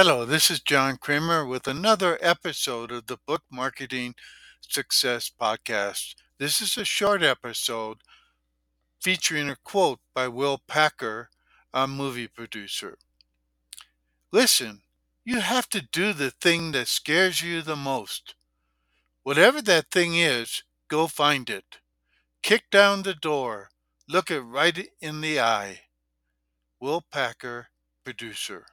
Hello, this is John Kramer with another episode of the Book Marketing Success Podcast. This is a short episode featuring a quote by Will Packer, a movie producer. Listen, you have to do the thing that scares you the most. Whatever that thing is, go find it. Kick down the door. Look it right in the eye. Will Packer, producer.